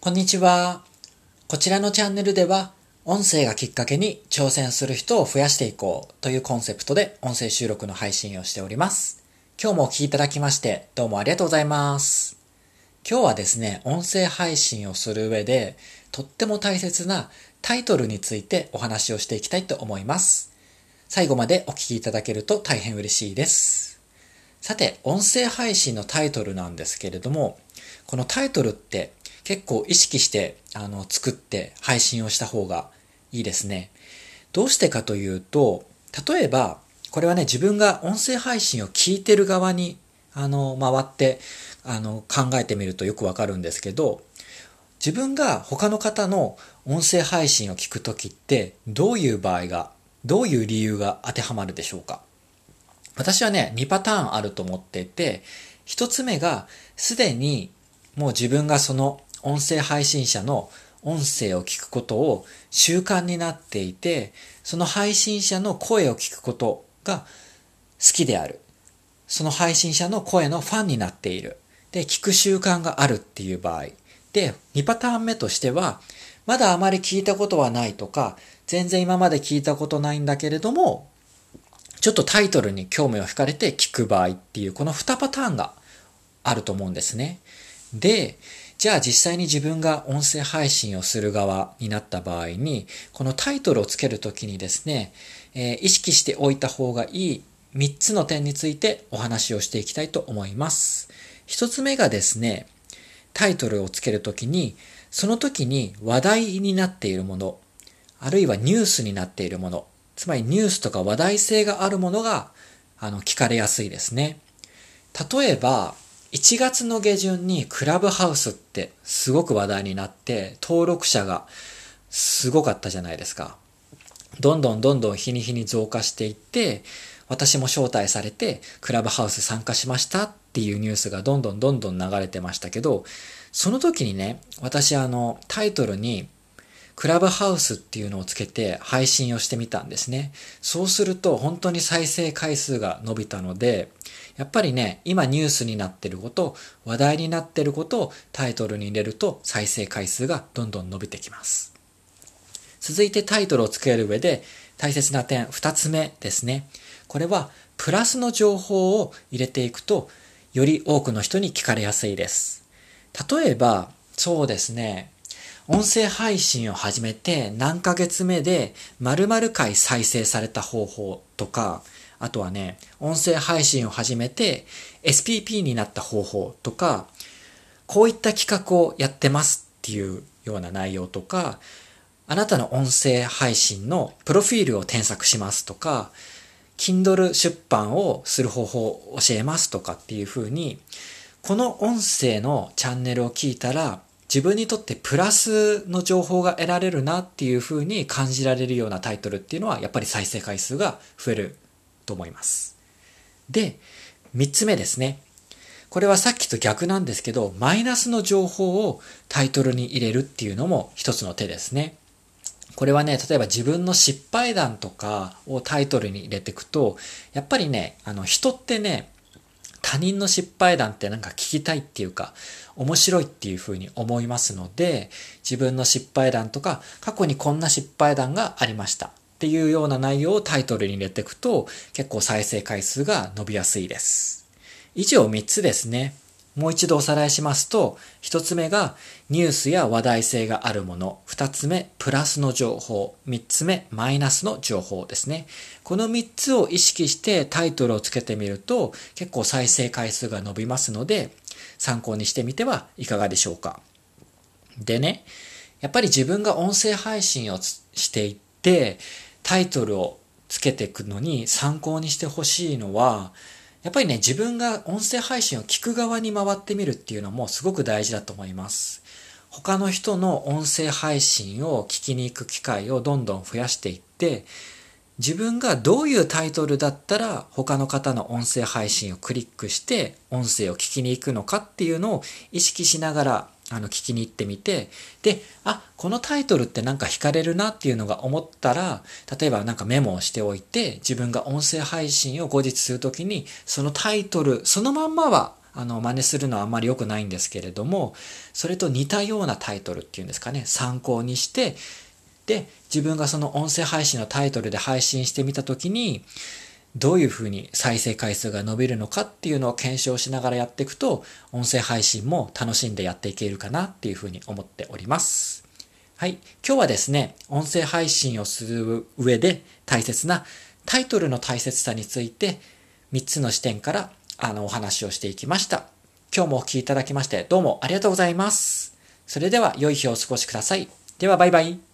こんにちは。こちらのチャンネルでは、音声がきっかけに挑戦する人を増やしていこうというコンセプトで音声収録の配信をしております。今日もお聴きいただきましてどうもありがとうございます。今日はですね、音声配信をする上でとっても大切なタイトルについてお話をしていきたいと思います。最後までお聴きいただけると大変嬉しいです。さて、音声配信のタイトルなんですけれども、このタイトルって結構意識してあの作って配信をした方がいいですね。どうしてかというと、例えば、これはね、自分が音声配信を聞いてる側に、あの、回って、あの、考えてみるとよくわかるんですけど、自分が他の方の音声配信を聞くときって、どういう場合が、どういう理由が当てはまるでしょうか？私はね、2パターンあると思っていて、1つ目が、すでにもう自分がその音声配信者の音声を聞くことを習慣になっていて、その配信者の声を聞くことが好きである。その配信者の声のファンになっている。で、聞く習慣があるっていう場合。で、2パターン目としては、まだあまり聞いたことはないとか、全然今まで聞いたことないんだけれども、ちょっとタイトルに興味を惹かれて聞く場合っていう、この2パターンがあると思うんですね。で、じゃあ実際に自分が音声配信をする側になった場合に、このタイトルをつけるときにですね、えー、意識しておいた方がいい3つの点についてお話をしていきたいと思います。1つ目がですね、タイトルをつけるときに、その時に話題になっているもの、あるいはニュースになっているもの、つまりニュースとか話題性があるものが、あの、聞かれやすいですね。例えば、1月の下旬にクラブハウスってすごく話題になって登録者がすごかったじゃないですか。どんどんどんどん日に日に増加していって私も招待されてクラブハウス参加しましたっていうニュースがどんどんどんどん流れてましたけどその時にね私あのタイトルにクラブハウスっていうのをつけて配信をしてみたんですね。そうすると本当に再生回数が伸びたので、やっぱりね、今ニュースになってること、話題になってることをタイトルに入れると再生回数がどんどん伸びてきます。続いてタイトルをつける上で大切な点二つ目ですね。これはプラスの情報を入れていくとより多くの人に聞かれやすいです。例えば、そうですね、音声配信を始めて何ヶ月目で〇〇回再生された方法とか、あとはね、音声配信を始めて SPP になった方法とか、こういった企画をやってますっていうような内容とか、あなたの音声配信のプロフィールを添削しますとか、Kindle 出版をする方法を教えますとかっていう風に、この音声のチャンネルを聞いたら、自分にとってプラスの情報が得られるなっていう風に感じられるようなタイトルっていうのは、やっぱり再生回数が増えると思います。で、三つ目ですね。これはさっきと逆なんですけど、マイナスの情報をタイトルに入れるっていうのも一つの手ですね。これはね、例えば自分の失敗談とかをタイトルに入れていくと、やっぱりね、あの人ってね、他人の失敗談ってなんか聞きたいっていうか、面白いっていうふうに思いますので、自分の失敗談とか、過去にこんな失敗談がありました。っていうような内容をタイトルに入れていくと結構再生回数が伸びやすいです。以上3つですね。もう一度おさらいしますと、1つ目がニュースや話題性があるもの、2つ目プラスの情報、3つ目マイナスの情報ですね。この3つを意識してタイトルをつけてみると結構再生回数が伸びますので参考にしてみてはいかがでしょうか。でね、やっぱり自分が音声配信をしていって、タイトルをつけていくのに参考にしてほしいのは、やっぱりね、自分が音声配信を聞く側に回ってみるっていうのもすごく大事だと思います。他の人の音声配信を聞きに行く機会をどんどん増やしていって、自分がどういうタイトルだったら他の方の音声配信をクリックして音声を聞きに行くのかっていうのを意識しながらあの、聞きに行ってみて、で、あ、このタイトルってなんか惹かれるなっていうのが思ったら、例えばなんかメモをしておいて、自分が音声配信を後日するときに、そのタイトル、そのまんまは、あの、真似するのはあんまり良くないんですけれども、それと似たようなタイトルっていうんですかね、参考にして、で、自分がその音声配信のタイトルで配信してみたときに、どういうふうに再生回数が伸びるのかっていうのを検証しながらやっていくと、音声配信も楽しんでやっていけるかなっていうふうに思っております。はい。今日はですね、音声配信をする上で大切なタイトルの大切さについて3つの視点からあのお話をしていきました。今日もお聴きいただきましてどうもありがとうございます。それでは良い日をお過ごしください。ではバイバイ。